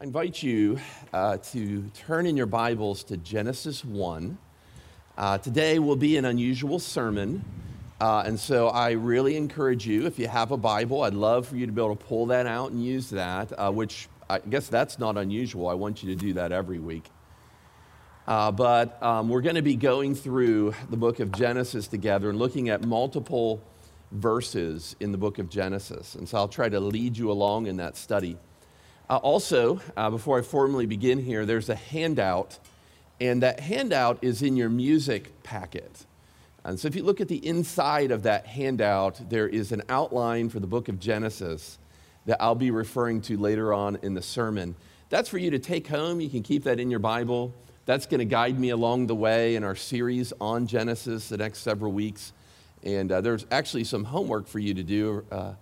I invite you uh, to turn in your Bibles to Genesis 1. Uh, today will be an unusual sermon, uh, and so I really encourage you, if you have a Bible, I'd love for you to be able to pull that out and use that, uh, which I guess that's not unusual. I want you to do that every week. Uh, but um, we're going to be going through the book of Genesis together and looking at multiple verses in the book of Genesis. And so I'll try to lead you along in that study. Uh, also, uh, before I formally begin here, there's a handout, and that handout is in your music packet. And so if you look at the inside of that handout, there is an outline for the book of Genesis that I'll be referring to later on in the sermon. That's for you to take home. You can keep that in your Bible. That's going to guide me along the way in our series on Genesis the next several weeks. And uh, there's actually some homework for you to do uh,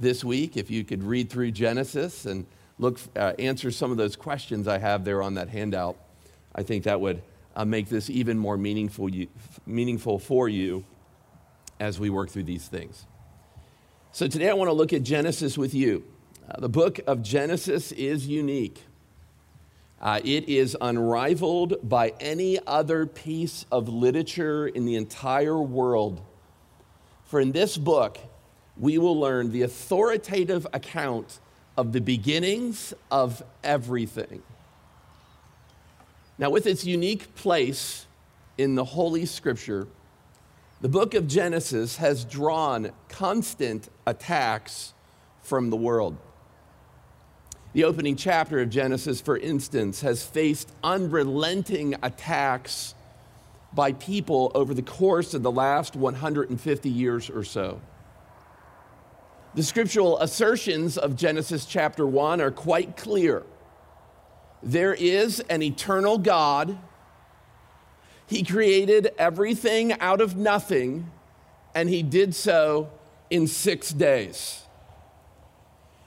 this week if you could read through Genesis and look, uh, answer some of those questions I have there on that handout. I think that would uh, make this even more meaningful, you, meaningful for you as we work through these things. So today I want to look at Genesis with you. Uh, the book of Genesis is unique. Uh, it is unrivaled by any other piece of literature in the entire world. For in this book, we will learn the authoritative account of the beginnings of everything. Now, with its unique place in the Holy Scripture, the book of Genesis has drawn constant attacks from the world. The opening chapter of Genesis, for instance, has faced unrelenting attacks by people over the course of the last 150 years or so. The scriptural assertions of Genesis chapter 1 are quite clear. There is an eternal God. He created everything out of nothing, and he did so in six days.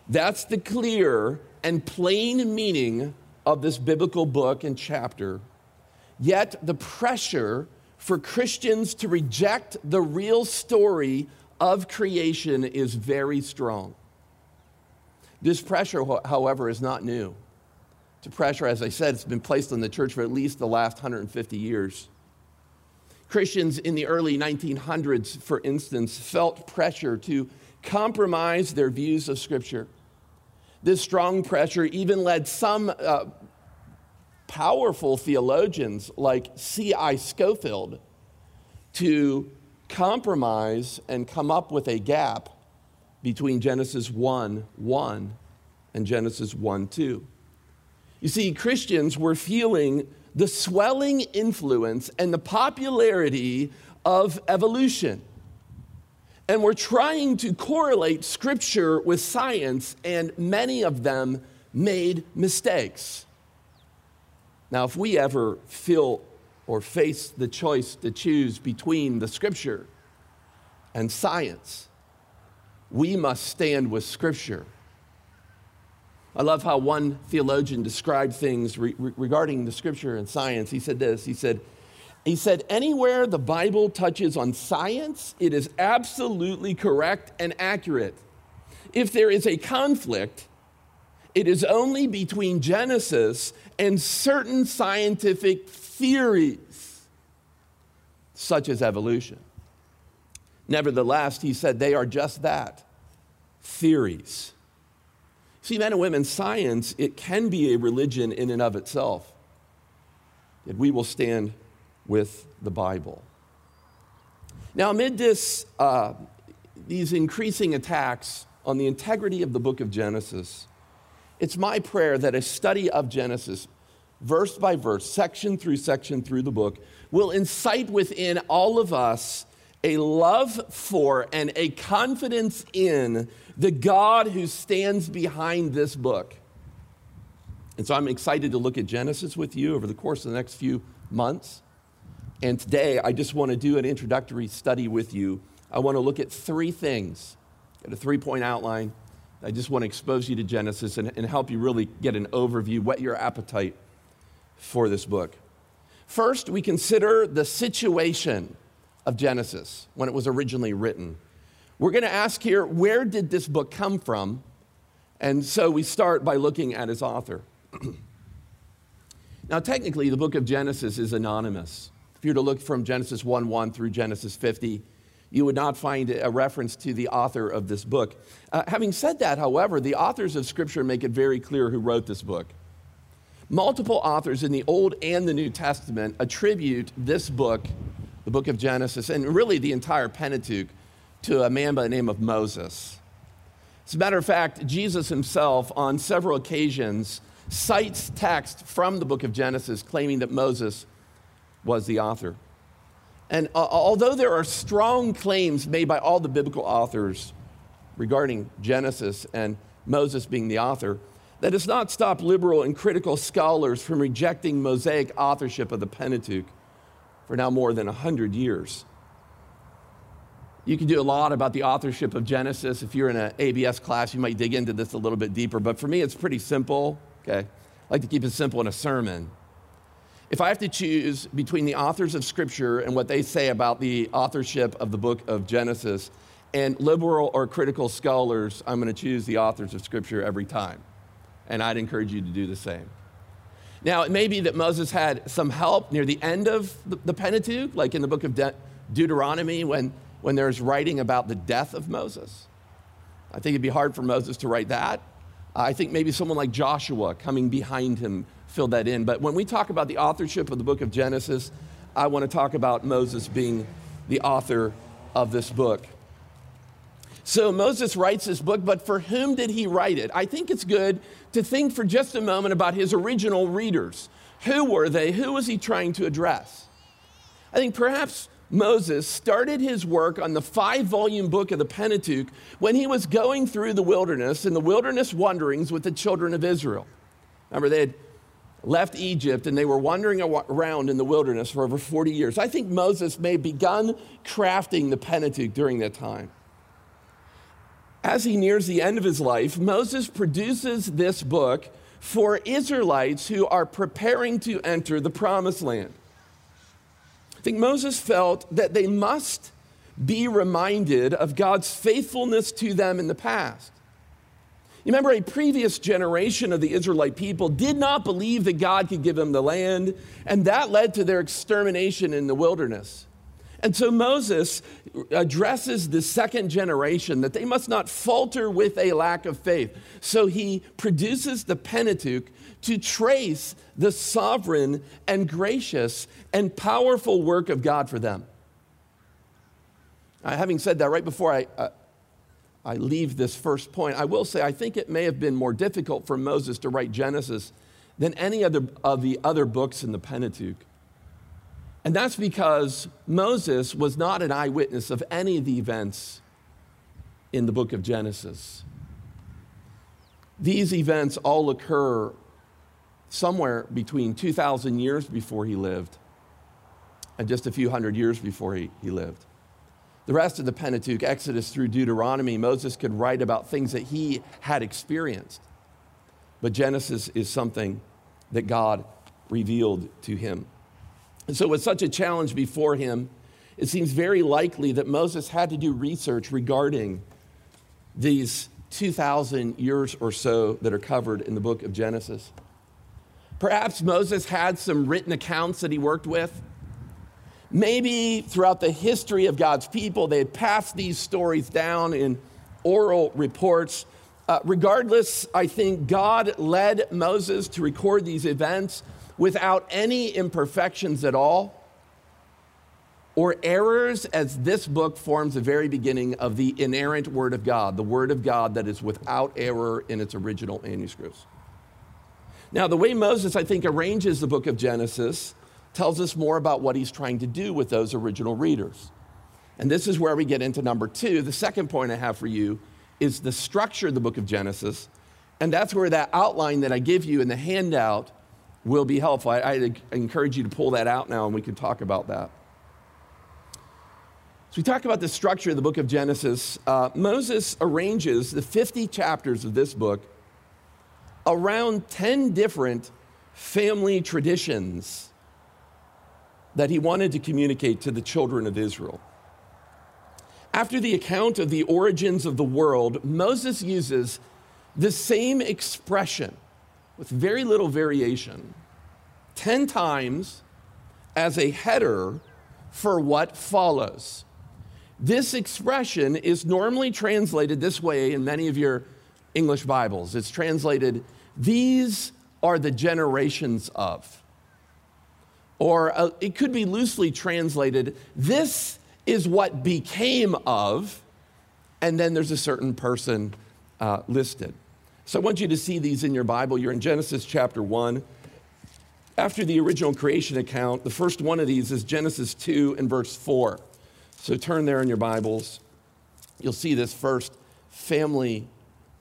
That's the clear and plain meaning of this biblical book and chapter. Yet the pressure for Christians to reject the real story of creation is very strong. This pressure, however, is not new. A pressure, as I said, it's been placed on the church for at least the last 150 years. Christians in the early 1900s, for instance, felt pressure to compromise their views of Scripture. This strong pressure even led some uh, powerful theologians like C.I. Scofield to compromise and come up with a gap between Genesis 1 1 and Genesis 1 2. You see, Christians were feeling the swelling influence and the popularity of evolution. And we're trying to correlate scripture with science, and many of them made mistakes. Now, if we ever feel or face the choice to choose between the scripture and science, we must stand with scripture. I love how one theologian described things re- regarding the scripture and science. He said this He said, he said, anywhere the Bible touches on science, it is absolutely correct and accurate. If there is a conflict, it is only between Genesis and certain scientific theories, such as evolution. Nevertheless, he said they are just that theories. See, men and women, science, it can be a religion in and of itself. Yet we will stand with the Bible. Now, amid this, uh, these increasing attacks on the integrity of the book of Genesis, it's my prayer that a study of Genesis verse by verse, section through section through the book, will incite within all of us a love for and a confidence in the God who stands behind this book. And so I'm excited to look at Genesis with you over the course of the next few months. And today, I just want to do an introductory study with you. I want to look at three things, at a three point outline. I just want to expose you to Genesis and, and help you really get an overview, whet your appetite for this book. First, we consider the situation of Genesis when it was originally written. We're going to ask here, where did this book come from? And so we start by looking at its author. now, technically, the book of Genesis is anonymous. If you were to look from Genesis 1 1 through Genesis 50, you would not find a reference to the author of this book. Uh, having said that, however, the authors of Scripture make it very clear who wrote this book. Multiple authors in the Old and the New Testament attribute this book, the book of Genesis, and really the entire Pentateuch, to a man by the name of Moses. As a matter of fact, Jesus himself, on several occasions, cites text from the book of Genesis claiming that Moses was the author. And uh, although there are strong claims made by all the biblical authors regarding Genesis and Moses being the author, that does not stop liberal and critical scholars from rejecting Mosaic authorship of the Pentateuch for now more than 100 years. You can do a lot about the authorship of Genesis. If you're in an ABS class, you might dig into this a little bit deeper. But for me, it's pretty simple. Okay. I like to keep it simple in a sermon. If I have to choose between the authors of Scripture and what they say about the authorship of the book of Genesis and liberal or critical scholars, I'm going to choose the authors of Scripture every time. And I'd encourage you to do the same. Now, it may be that Moses had some help near the end of the Pentateuch, like in the book of De- Deuteronomy when, when there's writing about the death of Moses. I think it'd be hard for Moses to write that. I think maybe someone like Joshua coming behind him filled that in. But when we talk about the authorship of the book of Genesis, I want to talk about Moses being the author of this book. So Moses writes this book, but for whom did he write it? I think it's good to think for just a moment about his original readers. Who were they? Who was he trying to address? I think perhaps Moses started his work on the five volume book of the Pentateuch when he was going through the wilderness and the wilderness wanderings with the children of Israel. Remember, they had left Egypt and they were wandering around in the wilderness for over 40 years. I think Moses may have begun crafting the Pentateuch during that time. As he nears the end of his life, Moses produces this book for Israelites who are preparing to enter the promised land. I think Moses felt that they must be reminded of God's faithfulness to them in the past. You remember, a previous generation of the Israelite people did not believe that God could give them the land, and that led to their extermination in the wilderness. And so Moses addresses the second generation that they must not falter with a lack of faith. So he produces the Pentateuch to trace the sovereign and gracious and powerful work of God for them. Uh, having said that, right before I, uh, I leave this first point, I will say I think it may have been more difficult for Moses to write Genesis than any other of the other books in the Pentateuch. And that's because Moses was not an eyewitness of any of the events in the book of Genesis. These events all occur somewhere between 2,000 years before he lived and just a few hundred years before he, he lived. The rest of the Pentateuch, Exodus through Deuteronomy, Moses could write about things that he had experienced. But Genesis is something that God revealed to him. And so, with such a challenge before him, it seems very likely that Moses had to do research regarding these 2,000 years or so that are covered in the book of Genesis. Perhaps Moses had some written accounts that he worked with. Maybe throughout the history of God's people, they had passed these stories down in oral reports. Uh, regardless, I think God led Moses to record these events without any imperfections at all or errors, as this book forms the very beginning of the inerrant Word of God, the Word of God that is without error in its original manuscripts. Now, the way Moses, I think, arranges the book of Genesis tells us more about what he's trying to do with those original readers. And this is where we get into number two. The second point I have for you is the structure of the book of Genesis. And that's where that outline that I give you in the handout will be helpful. I, I encourage you to pull that out now and we can talk about that. So, we talk about the structure of the book of Genesis. Uh, Moses arranges the 50 chapters of this book around 10 different family traditions that he wanted to communicate to the children of Israel. After the account of the origins of the world, Moses uses the same expression with very little variation, 10 times as a header for what follows. This expression is normally translated this way in many of your English Bibles. It's translated, These are the generations of. Or uh, it could be loosely translated, This is what became of. And then there's a certain person uh, listed. So I want you to see these in your Bible. You're in Genesis chapter 1. After the original creation account, the first one of these is Genesis 2 and verse 4. So turn there in your Bibles. You'll see this first family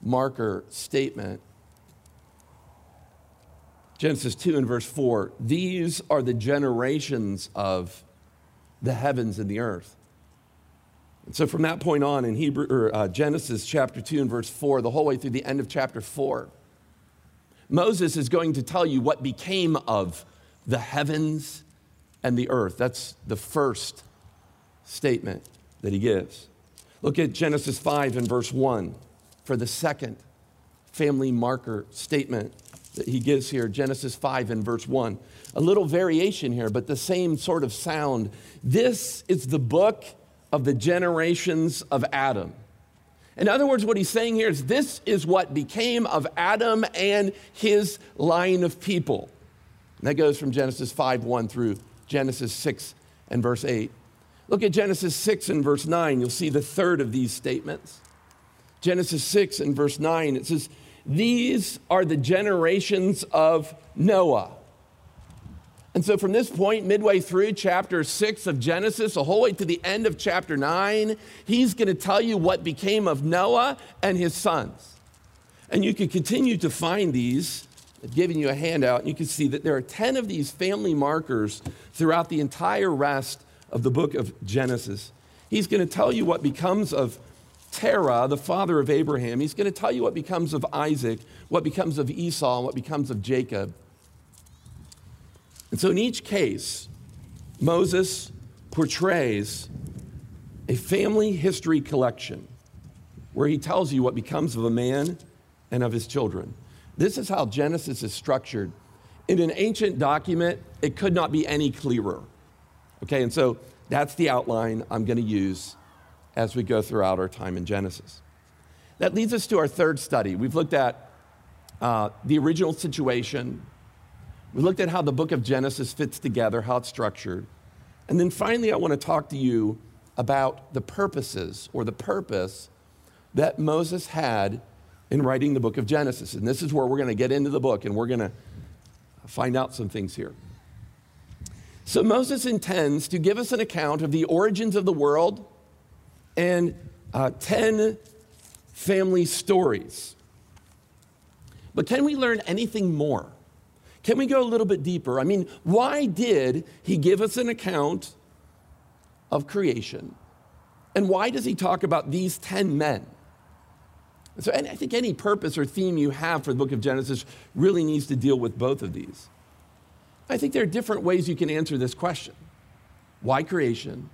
marker statement. Genesis 2 and verse 4 These are the generations of the heavens and the earth. And so from that point on in Hebrew, or, uh, Genesis chapter 2 and verse 4, the whole way through the end of chapter 4, Moses is going to tell you what became of the heavens and the earth. That's the first statement that he gives. Look at Genesis 5 and verse 1 for the second family marker statement that he gives here, Genesis 5 and verse 1. A little variation here, but the same sort of sound. This is the book of the generations of Adam. In other words, what he's saying here is this is what became of Adam and his line of people. And that goes from Genesis 5 1 through Genesis 6 and verse 8. Look at Genesis 6 and verse 9. You'll see the third of these statements. Genesis 6 and verse 9, it says, These are the generations of Noah. And so, from this point, midway through chapter six of Genesis, the whole way to the end of chapter nine, he's going to tell you what became of Noah and his sons. And you can continue to find these. I've given you a handout, and you can see that there are 10 of these family markers throughout the entire rest of the book of Genesis. He's going to tell you what becomes of Terah, the father of Abraham. He's going to tell you what becomes of Isaac, what becomes of Esau, and what becomes of Jacob. And so, in each case, Moses portrays a family history collection where he tells you what becomes of a man and of his children. This is how Genesis is structured. In an ancient document, it could not be any clearer. Okay, and so that's the outline I'm going to use as we go throughout our time in Genesis. That leads us to our third study. We've looked at uh, the original situation, we looked at how the book of Genesis fits together, how it's structured. And then finally, I want to talk to you about the purposes or the purpose that Moses had in writing the book of Genesis. And this is where we're going to get into the book and we're going to find out some things here. So, Moses intends to give us an account of the origins of the world and uh, 10 family stories. But can we learn anything more? Can we go a little bit deeper? I mean, why did he give us an account of creation? And why does he talk about these 10 men? So, I think any purpose or theme you have for the book of Genesis really needs to deal with both of these. I think there are different ways you can answer this question why creation?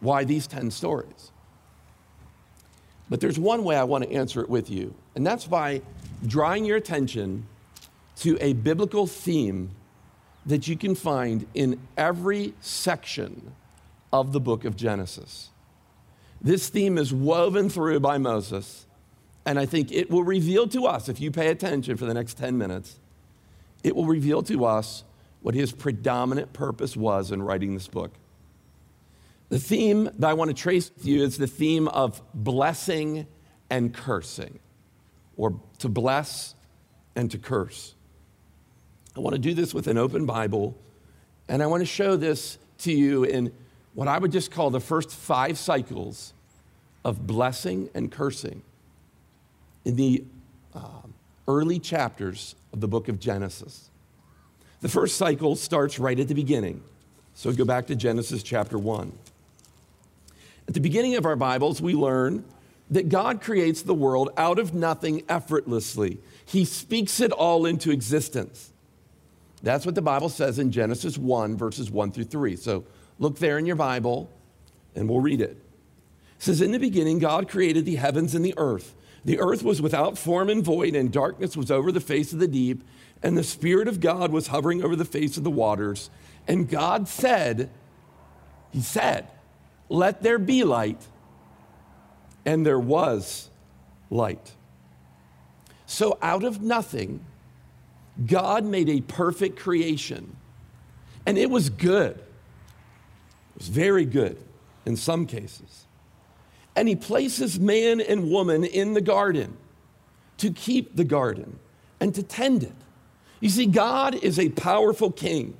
Why these 10 stories? But there's one way I want to answer it with you, and that's by drawing your attention to a biblical theme that you can find in every section of the book of Genesis. This theme is woven through by Moses, and I think it will reveal to us, if you pay attention for the next 10 minutes, it will reveal to us what his predominant purpose was in writing this book. The theme that I want to trace with you is the theme of blessing and cursing, or to bless and to curse. I want to do this with an open Bible, and I want to show this to you in what I would just call the first five cycles of blessing and cursing in the uh, early chapters of the book of Genesis. The first cycle starts right at the beginning. So go back to Genesis chapter 1. At the beginning of our Bibles, we learn that God creates the world out of nothing effortlessly. He speaks it all into existence. That's what the Bible says in Genesis 1, verses 1 through 3. So look there in your Bible and we'll read it. It says, In the beginning, God created the heavens and the earth. The earth was without form and void, and darkness was over the face of the deep, and the Spirit of God was hovering over the face of the waters. And God said, He said, Let there be light. And there was light. So out of nothing, God made a perfect creation. And it was good. It was very good in some cases. And he places man and woman in the garden to keep the garden and to tend it. You see, God is a powerful king.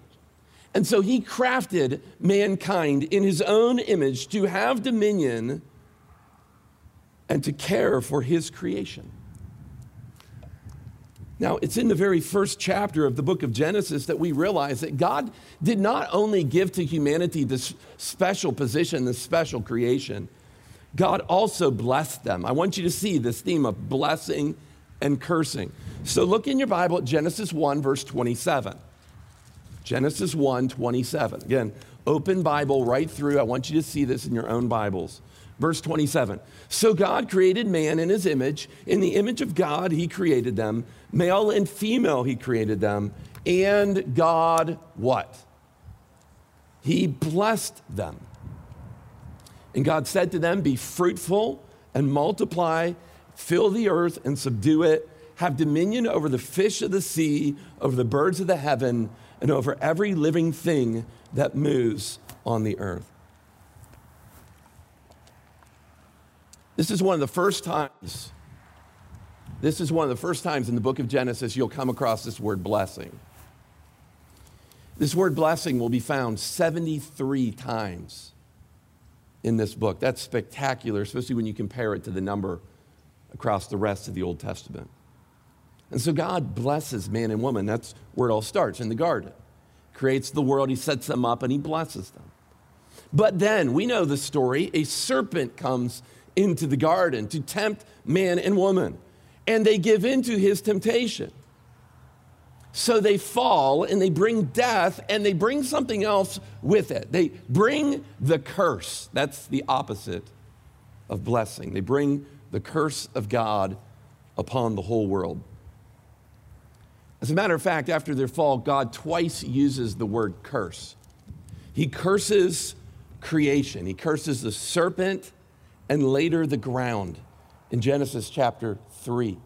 And so he crafted mankind in his own image to have dominion and to care for his creation. Now, it's in the very first chapter of the book of Genesis that we realize that God did not only give to humanity this special position, this special creation, God also blessed them. I want you to see this theme of blessing and cursing. So look in your Bible at Genesis 1, verse 27. Genesis 1, 27. Again, open Bible right through. I want you to see this in your own Bibles. Verse 27. So God created man in his image. In the image of God, he created them. Male and female, he created them. And God, what? He blessed them. And God said to them, Be fruitful and multiply, fill the earth and subdue it, have dominion over the fish of the sea, over the birds of the heaven, and over every living thing that moves on the earth. This is one of the first times, this is one of the first times in the book of Genesis you'll come across this word blessing. This word blessing will be found 73 times in this book. That's spectacular, especially when you compare it to the number across the rest of the Old Testament. And so God blesses man and woman. That's where it all starts in the garden. Creates the world, He sets them up, and He blesses them. But then we know the story a serpent comes into the garden to tempt man and woman. And they give in to his temptation. So they fall and they bring death and they bring something else with it. They bring the curse. That's the opposite of blessing. They bring the curse of God upon the whole world. As a matter of fact, after their fall, God twice uses the word curse. He curses creation, He curses the serpent and later the ground in Genesis chapter 3.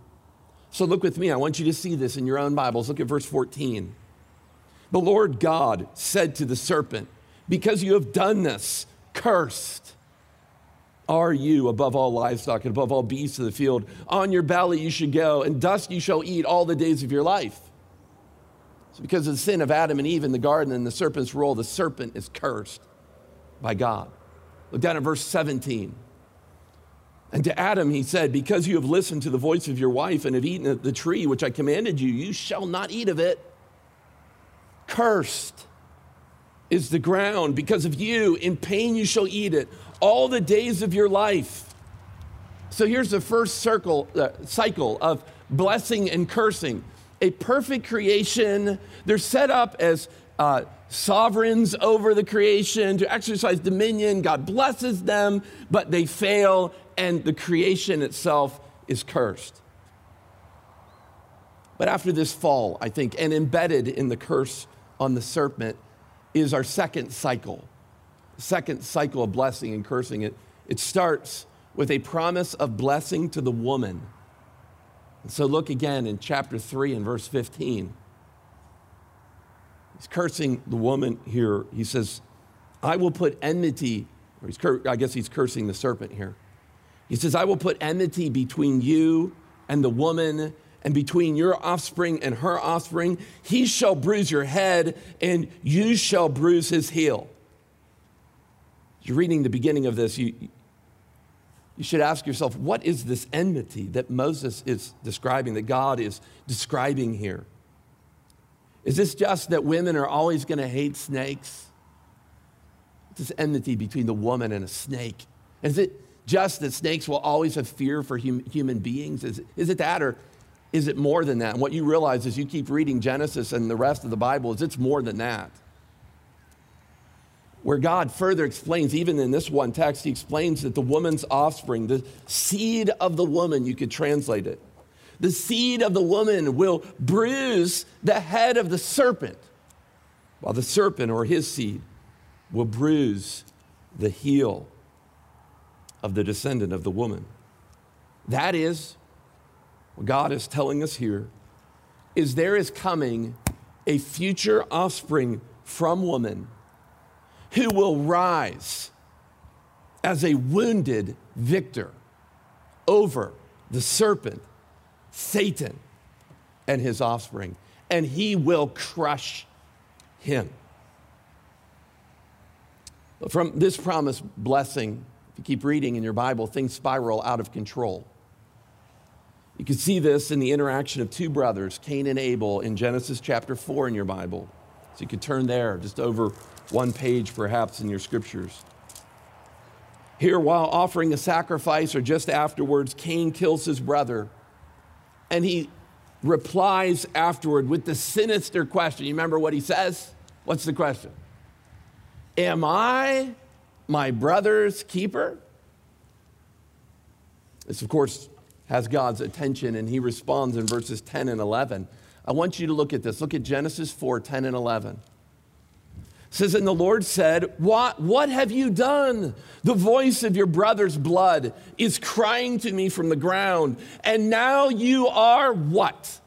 So look with me. I want you to see this in your own Bibles. Look at verse 14. The Lord God said to the serpent, Because you have done this, cursed are you above all livestock and above all beasts of the field. On your belly you should go, and dust you shall eat all the days of your life. So, because of the sin of Adam and Eve in the garden and the serpent's role, the serpent is cursed by God. Look down at verse 17. And to Adam, he said, Because you have listened to the voice of your wife and have eaten of the tree which I commanded you, you shall not eat of it. Cursed is the ground because of you. In pain you shall eat it all the days of your life. So here's the first circle, uh, cycle of blessing and cursing. A perfect creation, they're set up as uh, sovereigns over the creation to exercise dominion. God blesses them, but they fail and the creation itself is cursed. But after this fall, I think, and embedded in the curse on the serpent is our second cycle. Second cycle of blessing and cursing. It, it starts with a promise of blessing to the woman. And so look again in chapter 3 and verse 15. He's cursing the woman here. He says, I will put enmity, or he's cur- I guess he's cursing the serpent here. He says, I will put enmity between you and the woman, and between your offspring and her offspring. He shall bruise your head, and you shall bruise his heel. You're reading the beginning of this, you, you should ask yourself, what is this enmity that Moses is describing, that God is describing here? Is this just that women are always going to hate snakes? This enmity between the woman and a snake. Is it just that snakes will always have fear for hum, human beings? Is, is it that, or is it more than that? And what you realize as you keep reading Genesis and the rest of the Bible is it's more than that. where God further explains, even in this one text, he explains that the woman's offspring, the seed of the woman, you could translate it, the seed of the woman will bruise the head of the serpent, while the serpent or his seed will bruise the heel of the descendant of the woman. That is what God is telling us here is there is coming a future offspring from woman who will rise as a wounded victor over the serpent, Satan, and his offspring, and he will crush him. From this promised blessing, you keep reading in your Bible, things spiral out of control. You can see this in the interaction of two brothers, Cain and Abel, in Genesis chapter 4 in your Bible. So you could turn there, just over one page perhaps in your scriptures. Here, while offering a sacrifice or just afterwards, Cain kills his brother and he replies afterward with the sinister question. You remember what he says? What's the question? Am I my brother's keeper? This, of course, has God's attention, and he responds in verses 10 and 11. I want you to look at this. Look at Genesis 4 10 and 11. It says, And the Lord said, what, what have you done? The voice of your brother's blood is crying to me from the ground, and now you are what?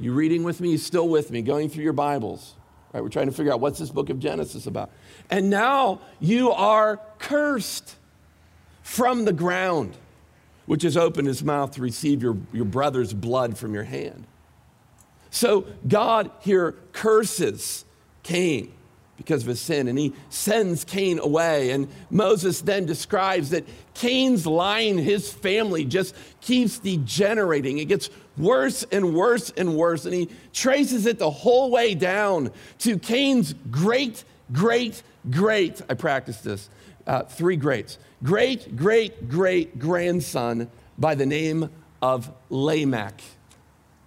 You reading with me? You still with me? Going through your Bibles? Right, we're trying to figure out what's this book of Genesis about. And now you are cursed from the ground, which has opened his mouth to receive your, your brother's blood from your hand. So God here curses Cain because of his sin, and he sends Cain away. And Moses then describes that Cain's line, his family, just keeps degenerating. It gets worse and worse and worse. And he traces it the whole way down to Cain's great, great, great, I practiced this, uh, three greats, great, great, great grandson by the name of Lamech.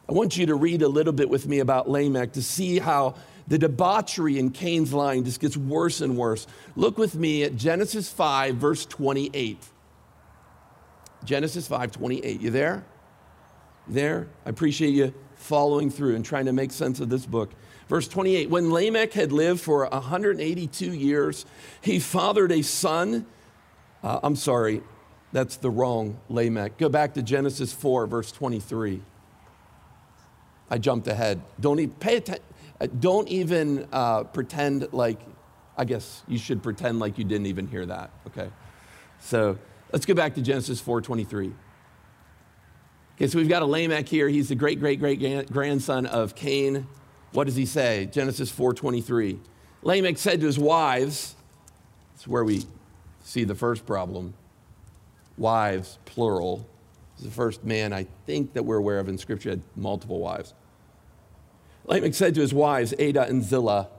I want you to read a little bit with me about Lamech to see how the debauchery in Cain's line just gets worse and worse. Look with me at Genesis 5, verse 28. Genesis 5, 28. You there? there? I appreciate you following through and trying to make sense of this book. Verse 28 When Lamech had lived for 182 years, he fathered a son. Uh, I'm sorry, that's the wrong Lamech. Go back to Genesis 4, verse 23. I jumped ahead. Don't even pay attention. Uh, don't even uh, pretend like, I guess you should pretend like you didn't even hear that, okay? So let's go back to Genesis 4.23. Okay, so we've got a Lamech here. He's the great, great, great grandson of Cain. What does he say? Genesis 4.23. Lamech said to his wives, that's where we see the first problem. Wives, plural. The first man I think that we're aware of in Scripture had multiple wives. Lamech said to his wives, Adah and Zillah,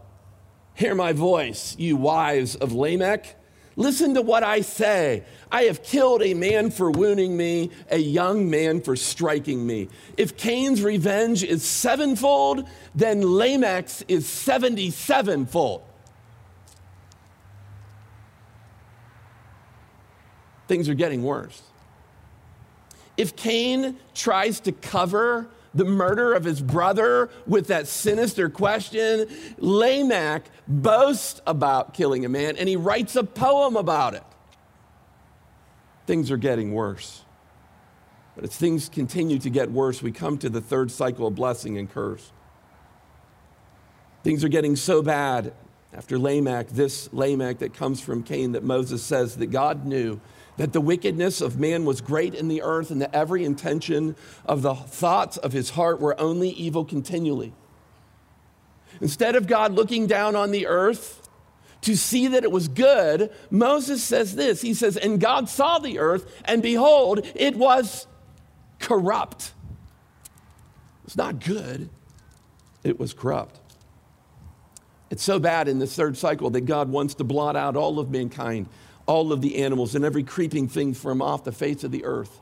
Hear my voice, you wives of Lamech. Listen to what I say. I have killed a man for wounding me, a young man for striking me. If Cain's revenge is sevenfold, then Lamech's is 77 fold. Things are getting worse. If Cain tries to cover the murder of his brother with that sinister question, Lamech boasts about killing a man and he writes a poem about it. Things are getting worse. But as things continue to get worse, we come to the third cycle of blessing and curse. Things are getting so bad after Lamech, this Lamech that comes from Cain, that Moses says that God knew that the wickedness of man was great in the earth, and that every intention of the thoughts of his heart were only evil continually. Instead of God looking down on the earth to see that it was good, Moses says this He says, And God saw the earth, and behold, it was corrupt. It's not good, it was corrupt. It's so bad in this third cycle that God wants to blot out all of mankind all of the animals and every creeping thing from off the face of the earth.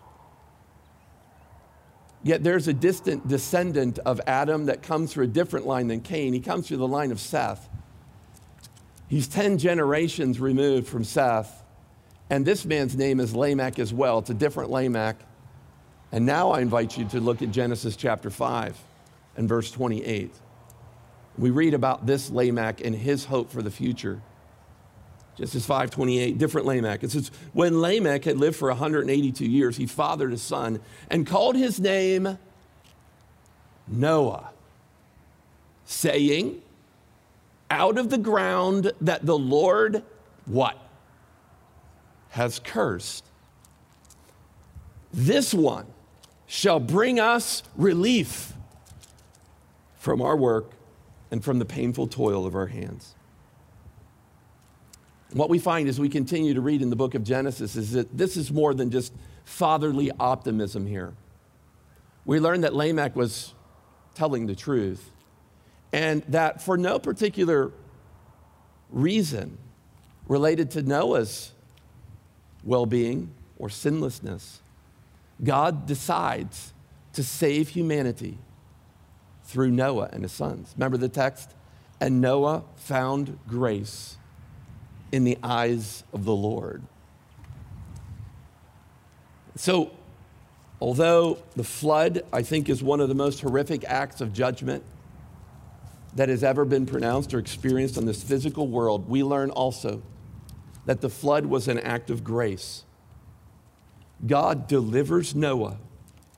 Yet there's a distant descendant of Adam that comes through a different line than Cain. He comes through the line of Seth. He's 10 generations removed from Seth. And this man's name is Lamech as well. It's a different Lamech. And now I invite you to look at Genesis chapter 5 and verse 28. We read about this Lamech and his hope for the future. Genesis 5:28, different Lamech. It says, when Lamech had lived for 182 years, he fathered a son and called his name Noah, saying, out of the ground that the Lord what? Has cursed. This one shall bring us relief from our work and from the painful toil of our hands. What we find as we continue to read in the book of Genesis is that this is more than just fatherly optimism here. We learn that Lamech was telling the truth and that for no particular reason related to Noah's well being or sinlessness, God decides to save humanity through Noah and his sons. Remember the text? And Noah found grace in the eyes of the Lord. So, although the flood, I think, is one of the most horrific acts of judgment that has ever been pronounced or experienced on this physical world, we learn also that the flood was an act of grace. God delivers Noah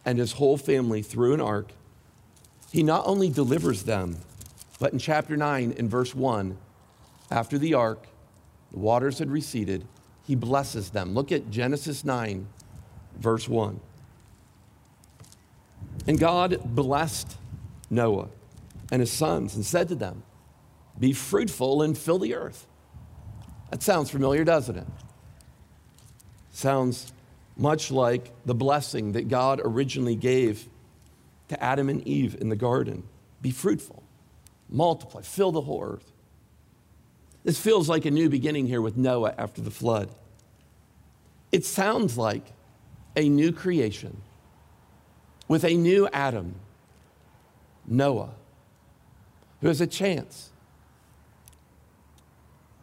and his whole family through an ark. He not only delivers them, but in chapter 9, in verse 1, after the ark, the waters had receded, he blesses them. Look at Genesis 9, verse 1. And God blessed Noah and his sons and said to them, Be fruitful and fill the earth. That sounds familiar, doesn't it? Sounds much like the blessing that God originally gave to Adam and Eve in the garden. Be fruitful, multiply, fill the whole earth. This feels like a new beginning here with Noah after the flood. It sounds like a new creation with a new Adam, Noah, who has a chance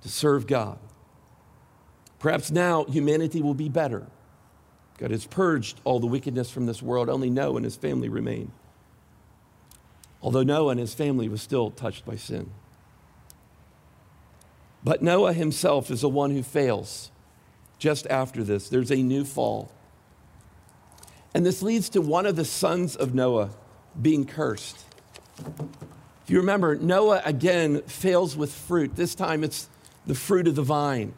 to serve God. Perhaps now humanity will be better. God has purged all the wickedness from this world. Only Noah and his family remain. Although Noah and his family was still touched by sin. But Noah himself is the one who fails just after this. There's a new fall. And this leads to one of the sons of Noah being cursed. If you remember, Noah again fails with fruit. This time it's the fruit of the vine.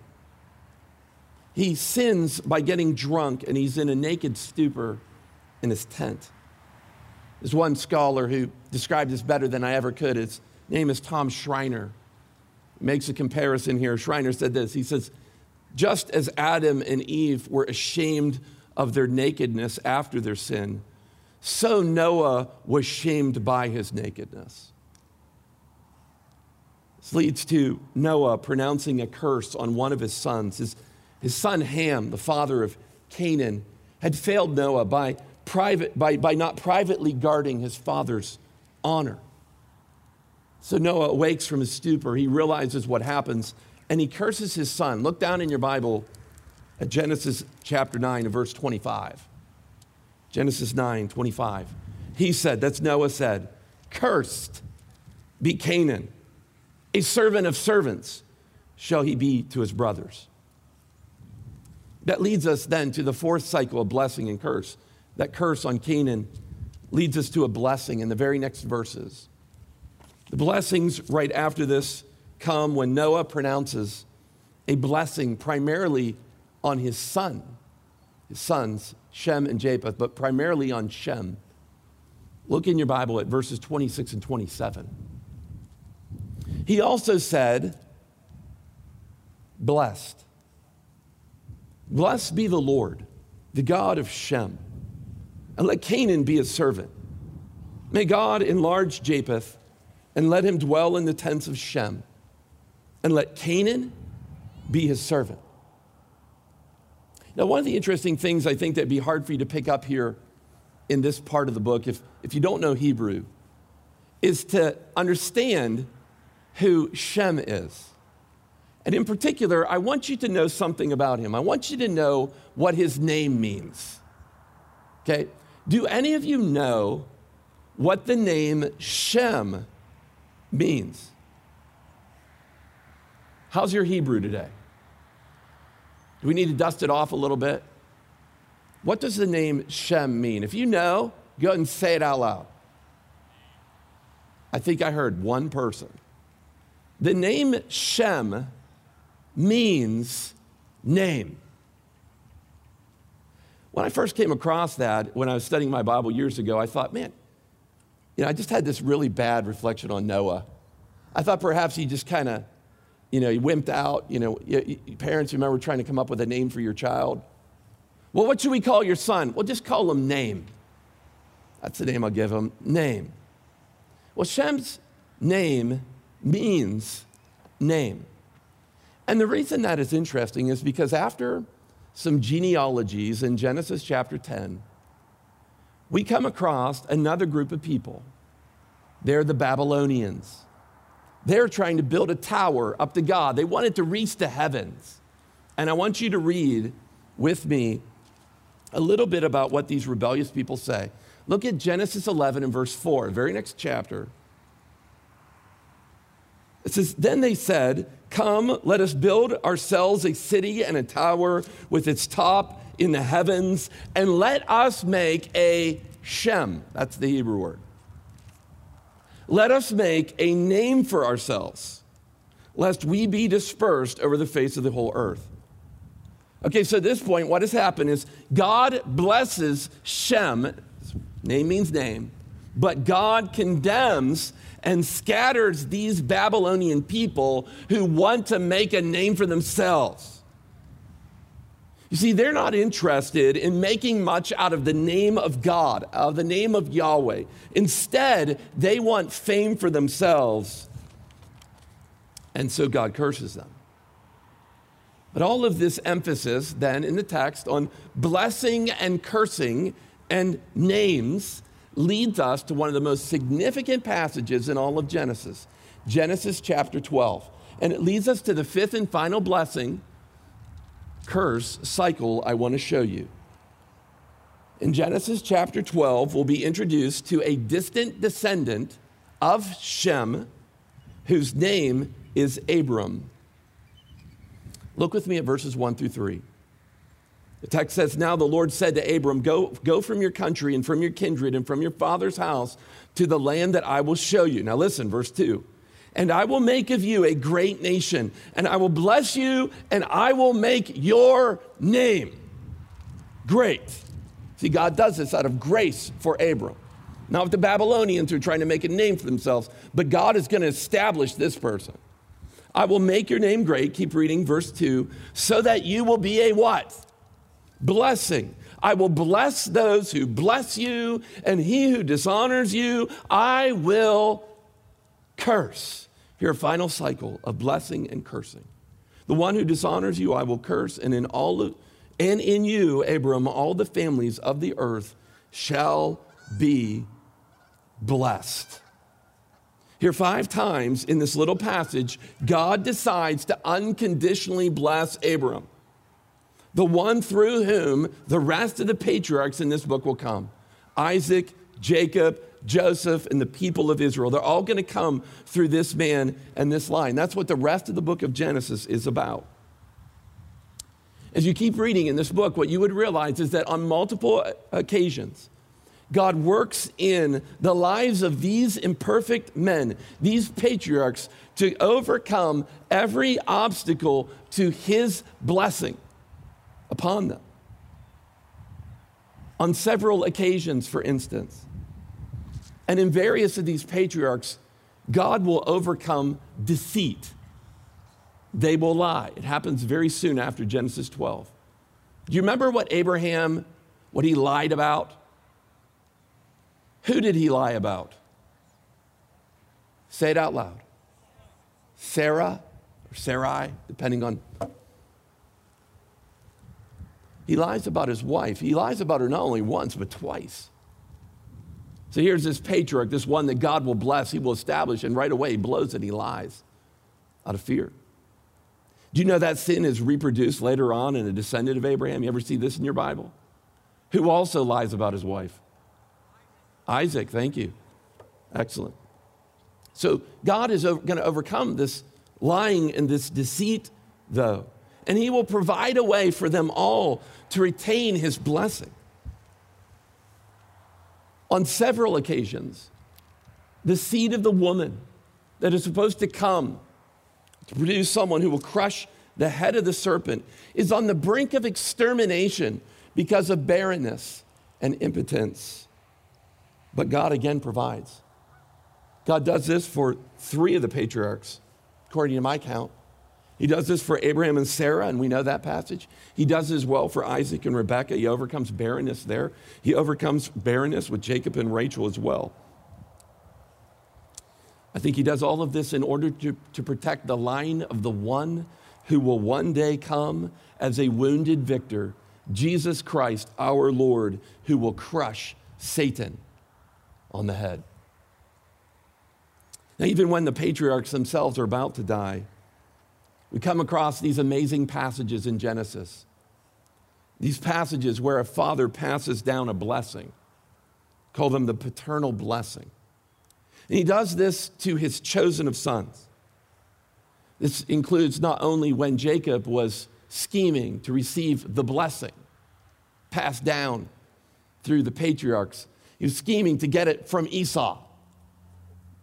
He sins by getting drunk and he's in a naked stupor in his tent. There's one scholar who described this better than I ever could. His name is Tom Schreiner makes a comparison here. Schreiner said this He says, just as Adam and Eve were ashamed of their nakedness after their sin, so Noah was shamed by his nakedness. This leads to Noah pronouncing a curse on one of his sons. His, his son Ham, the father of Canaan, had failed Noah by, private, by, by not privately guarding his father's honor. So Noah awakes from his stupor. He realizes what happens and he curses his son. Look down in your Bible at Genesis chapter 9 and verse 25. Genesis 9, 25. He said, that's Noah said, Cursed be Canaan, a servant of servants shall he be to his brothers. That leads us then to the fourth cycle of blessing and curse. That curse on Canaan leads us to a blessing in the very next verses. The blessings right after this come when Noah pronounces a blessing primarily on his son, his sons, Shem and Japheth, but primarily on Shem. Look in your Bible at verses 26 and 27. He also said, Blessed. Blessed be the Lord, the God of Shem, and let Canaan be his servant. May God enlarge Japheth and let him dwell in the tents of Shem, and let Canaan be his servant. Now, one of the interesting things I think that'd be hard for you to pick up here in this part of the book, if, if you don't know Hebrew, is to understand who Shem is. And in particular, I want you to know something about him. I want you to know what his name means. Okay? Do any of you know what the name Shem means? How's your Hebrew today? Do we need to dust it off a little bit? What does the name Shem mean? If you know, go ahead and say it out loud. I think I heard one person. The name Shem means name. When I first came across that, when I was studying my Bible years ago, I thought, man, you know, I just had this really bad reflection on Noah. I thought perhaps he just kind of, you know, he wimped out. You know, parents remember trying to come up with a name for your child. Well, what should we call your son? Well, just call him name. That's the name I'll give him name. Well, Shem's name means name. And the reason that is interesting is because after some genealogies in Genesis chapter 10, we come across another group of people. They're the Babylonians. They're trying to build a tower up to God. They wanted to reach the heavens. And I want you to read with me a little bit about what these rebellious people say. Look at Genesis 11 and verse 4, very next chapter. It says, Then they said, Come, let us build ourselves a city and a tower with its top in the heavens, and let us make a Shem. That's the Hebrew word. Let us make a name for ourselves, lest we be dispersed over the face of the whole earth. Okay, so at this point, what has happened is God blesses Shem, name means name, but God condemns and scatters these Babylonian people who want to make a name for themselves. You see, they're not interested in making much out of the name of God, of the name of Yahweh. Instead, they want fame for themselves. And so God curses them. But all of this emphasis then in the text on blessing and cursing and names leads us to one of the most significant passages in all of Genesis, Genesis chapter 12. And it leads us to the fifth and final blessing, curse cycle I want to show you. In Genesis chapter 12, we'll be introduced to a distant descendant of Shem, whose name is Abram. Look with me at verses 1 through 3. The text says, Now the Lord said to Abram, go, go from your country and from your kindred and from your father's house to the land that I will show you. Now listen, verse 2. And I will make of you a great nation, and I will bless you, and I will make your name great. See, God does this out of grace for Abram. Not with the Babylonians who are trying to make a name for themselves, but God is going to establish this person. I will make your name great. Keep reading verse 2 so that you will be a what? Blessing. I will bless those who bless you, and he who dishonors you, I will curse. Here, a final cycle of blessing and cursing. The one who dishonors you, I will curse, and in all of, and in you, Abram, all the families of the earth shall be blessed. Here, five times in this little passage, God decides to unconditionally bless Abram, the one through whom the rest of the patriarchs in this book will come Isaac, Jacob, Joseph, and the people of Israel. They're all going to come through this man and this line. That's what the rest of the book of Genesis is about. As you keep reading in this book, what you would realize is that on multiple occasions, God works in the lives of these imperfect men, these patriarchs, to overcome every obstacle to his blessing upon them. On several occasions, for instance, and in various of these patriarchs, God will overcome deceit. They will lie. It happens very soon after Genesis 12. Do you remember what Abraham, what he lied about? Who did he lie about? Say it out loud. Sarah or Sarai, depending on. He lies about his wife. He lies about her not only once, but twice. So here's this patriarch, this one that God will bless, he will establish, and right away he blows it, he lies out of fear. Do you know that sin is reproduced later on in a descendant of Abraham? You ever see this in your Bible? Who also lies about his wife? Isaac, thank you. Excellent. So God is going to overcome this lying and this deceit, though, and he will provide a way for them all to retain his blessing. On several occasions, the seed of the woman that is supposed to come to produce someone who will crush the head of the serpent is on the brink of extermination because of barrenness and impotence. But God again provides. God does this for three of the patriarchs, according to my count. He does this for Abraham and Sarah, and we know that passage. He does as well for Isaac and Rebekah. He overcomes barrenness there. He overcomes barrenness with Jacob and Rachel as well. I think he does all of this in order to, to protect the line of the one who will one day come as a wounded victor, Jesus Christ, our Lord, who will crush Satan on the head. Now, even when the patriarchs themselves are about to die, we come across these amazing passages in Genesis. These passages where a father passes down a blessing, call them the paternal blessing. And he does this to his chosen of sons. This includes not only when Jacob was scheming to receive the blessing passed down through the patriarchs, he was scheming to get it from Esau.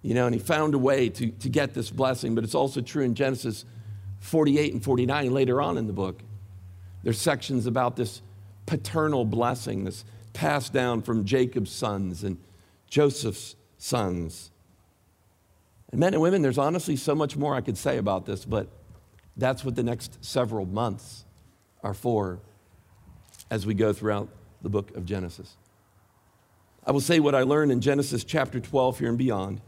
You know, and he found a way to, to get this blessing, but it's also true in Genesis 48 and 49 later on in the book. There's sections about this paternal blessing, this passed down from Jacob's sons and Joseph's sons. And men and women, there's honestly so much more I could say about this, but that's what the next several months are for as we go throughout the book of Genesis. I will say what I learned in Genesis chapter 12 here and beyond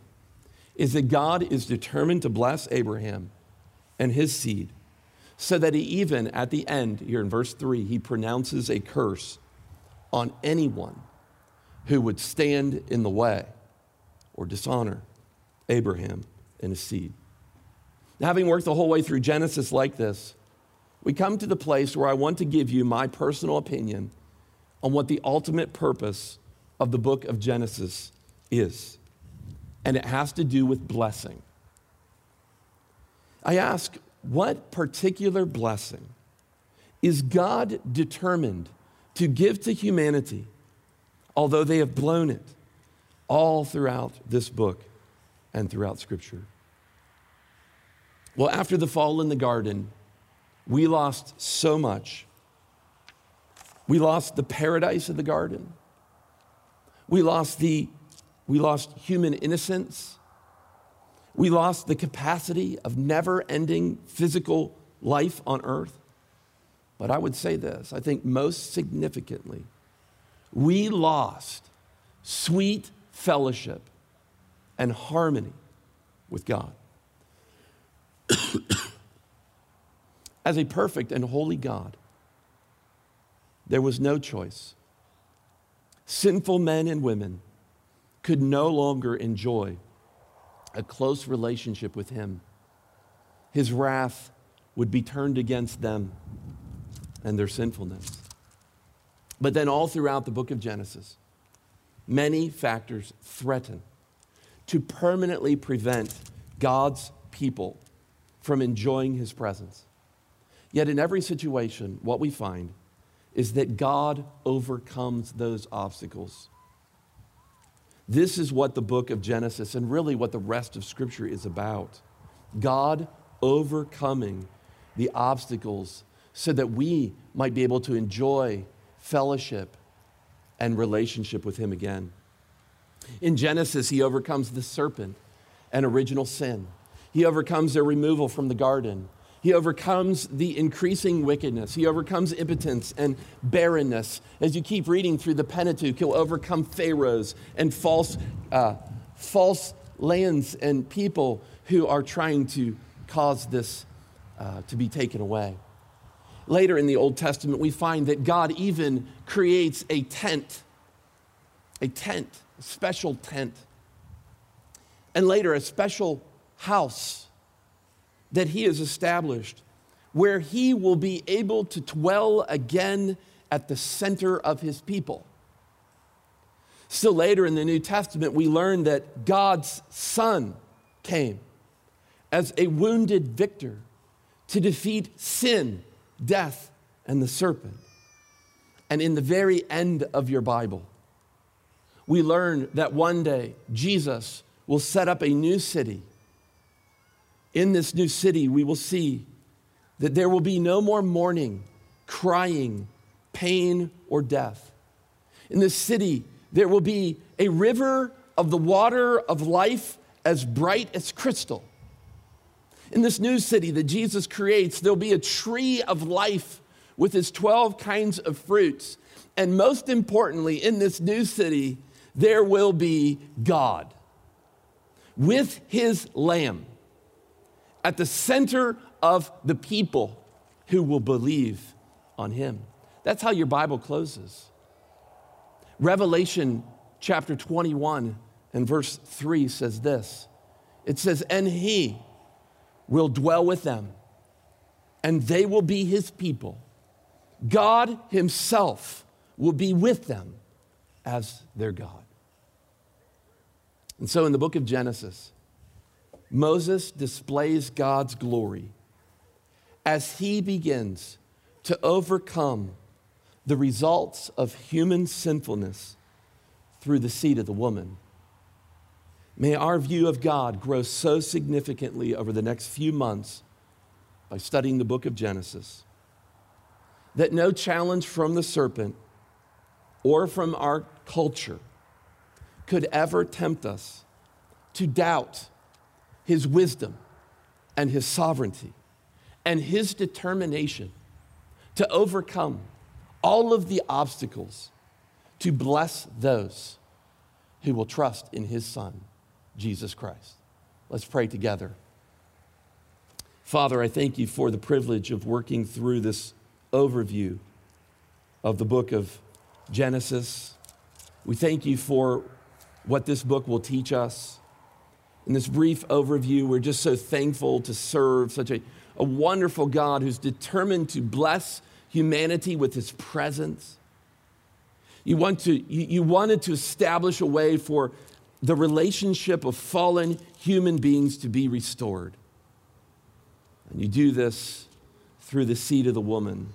is that God is determined to bless Abraham and his seed so that he even at the end, here in verse 3, he pronounces a curse on anyone who would stand in the way or dishonor Abraham and his seed. Now, having worked the whole way through Genesis like this, we come to the place where I want to give you my personal opinion on what the ultimate purpose of the book of Genesis is. And it has to do with blessing. I ask, what particular blessing is God determined to give to humanity, although they have blown it all throughout this book? and throughout Scripture. Well, after the fall in the garden, we lost so much. We lost the paradise of the garden. We lost the we lost human innocence. We lost the capacity of never-ending physical life on earth. But I would say this, I think most significantly, we lost sweet fellowship and harmony with God. As a perfect and holy God, there was no choice. Sinful men and women could no longer enjoy a close relationship with Him. His wrath would be turned against them and their sinfulness. But then, all throughout the book of Genesis, many factors threaten to permanently prevent God's people from enjoying his presence. Yet, in every situation, what we find is that God overcomes those obstacles. This is what the book of Genesis and really what the rest of Scripture is about God overcoming the obstacles so that we might be able to enjoy fellowship and relationship with Him again. In Genesis, he overcomes the serpent and original sin. He overcomes their removal from the garden. He overcomes the increasing wickedness. He overcomes impotence and barrenness. As you keep reading through the Pentateuch, he'll overcome pharaohs and false, uh, false lands and people who are trying to cause this uh, to be taken away. Later in the Old Testament, we find that God even creates a tent, a tent a special tent, and later a special house that he has established where he will be able to dwell again at the center of his people. Still later in the New Testament, we learn that God's Son came as a wounded victor to defeat sin, death, and the serpent. And in the very end of your Bible, we learn that one day Jesus will set up a new city. In this new city, we will see that there will be no more mourning, crying, pain, or death. In this city, there will be a river of the water of life as bright as crystal. In this new city that Jesus creates, there'll be a tree of life with its 12 kinds of fruits. And most importantly, in this new city, there will be God with his lamb at the center of the people who will believe on him. That's how your Bible closes. Revelation chapter 21 and verse 3 says this it says, And he will dwell with them, and they will be his people. God himself will be with them as their God. And so in the book of Genesis, Moses displays God's glory as he begins to overcome the results of human sinfulness through the seed of the woman. May our view of God grow so significantly over the next few months by studying the book of Genesis that no challenge from the serpent or from our culture could ever tempt us to doubt his wisdom and his sovereignty and his determination to overcome all of the obstacles to bless those who will trust in his son, Jesus Christ. Let's pray together. Father, I thank you for the privilege of working through this overview of the book of Genesis. We thank you for what this book will teach us. In this brief overview, we're just so thankful to serve such a, a wonderful God who's determined to bless humanity with his presence. You, want to, you, you wanted to establish a way for the relationship of fallen human beings to be restored. And you do this through the seed of the woman,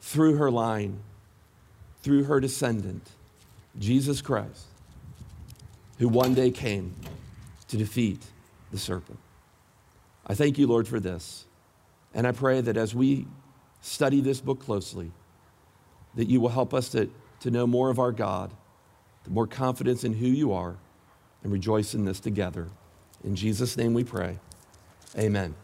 through her line, through her descendant. Jesus Christ, who one day came to defeat the serpent. I thank you, Lord, for this. And I pray that as we study this book closely, that you will help us to, to know more of our God, the more confidence in who you are, and rejoice in this together. In Jesus' name we pray. Amen.